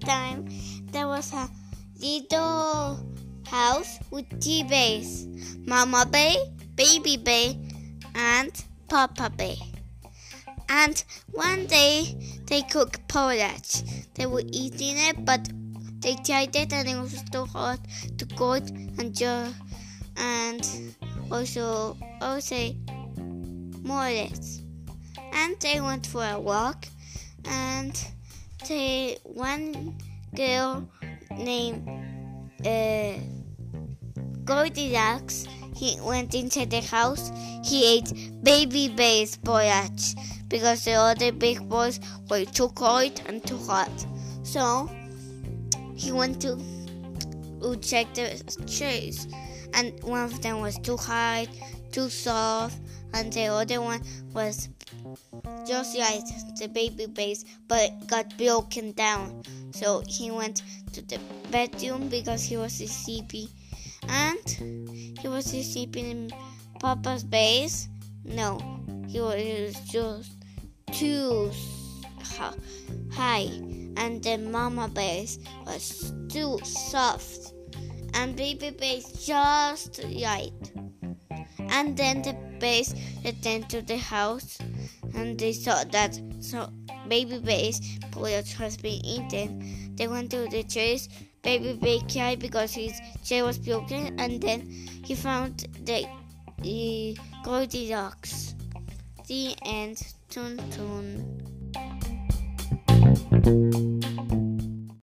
time there was a little house with three bays Mama Bay, Baby Bay, and Papa Bay. And one day they cooked porridge. They were eating it, but they tried it and it was too hot, to cook and jar and also also more or less. And they went for a walk and they one girl named uh, Goldilocks he went into the house. He ate baby bear's porridge because the other big boys were too cold and too hot. So he went to check the chairs, and one of them was too hard, too soft, and the other one was just like the baby base, but got broken down. So he went to the bedroom because he was sleepy, and he was sleeping in Papa's base. No, he was just too high, and the Mama base was too soft, and baby base just right. And then the base returned to the house and they saw that so baby bear's porridge has been eaten. They went to the chairs. Baby bear cried because his chair was broken, and then he found the uh, Goldilocks. The end. Tun tun.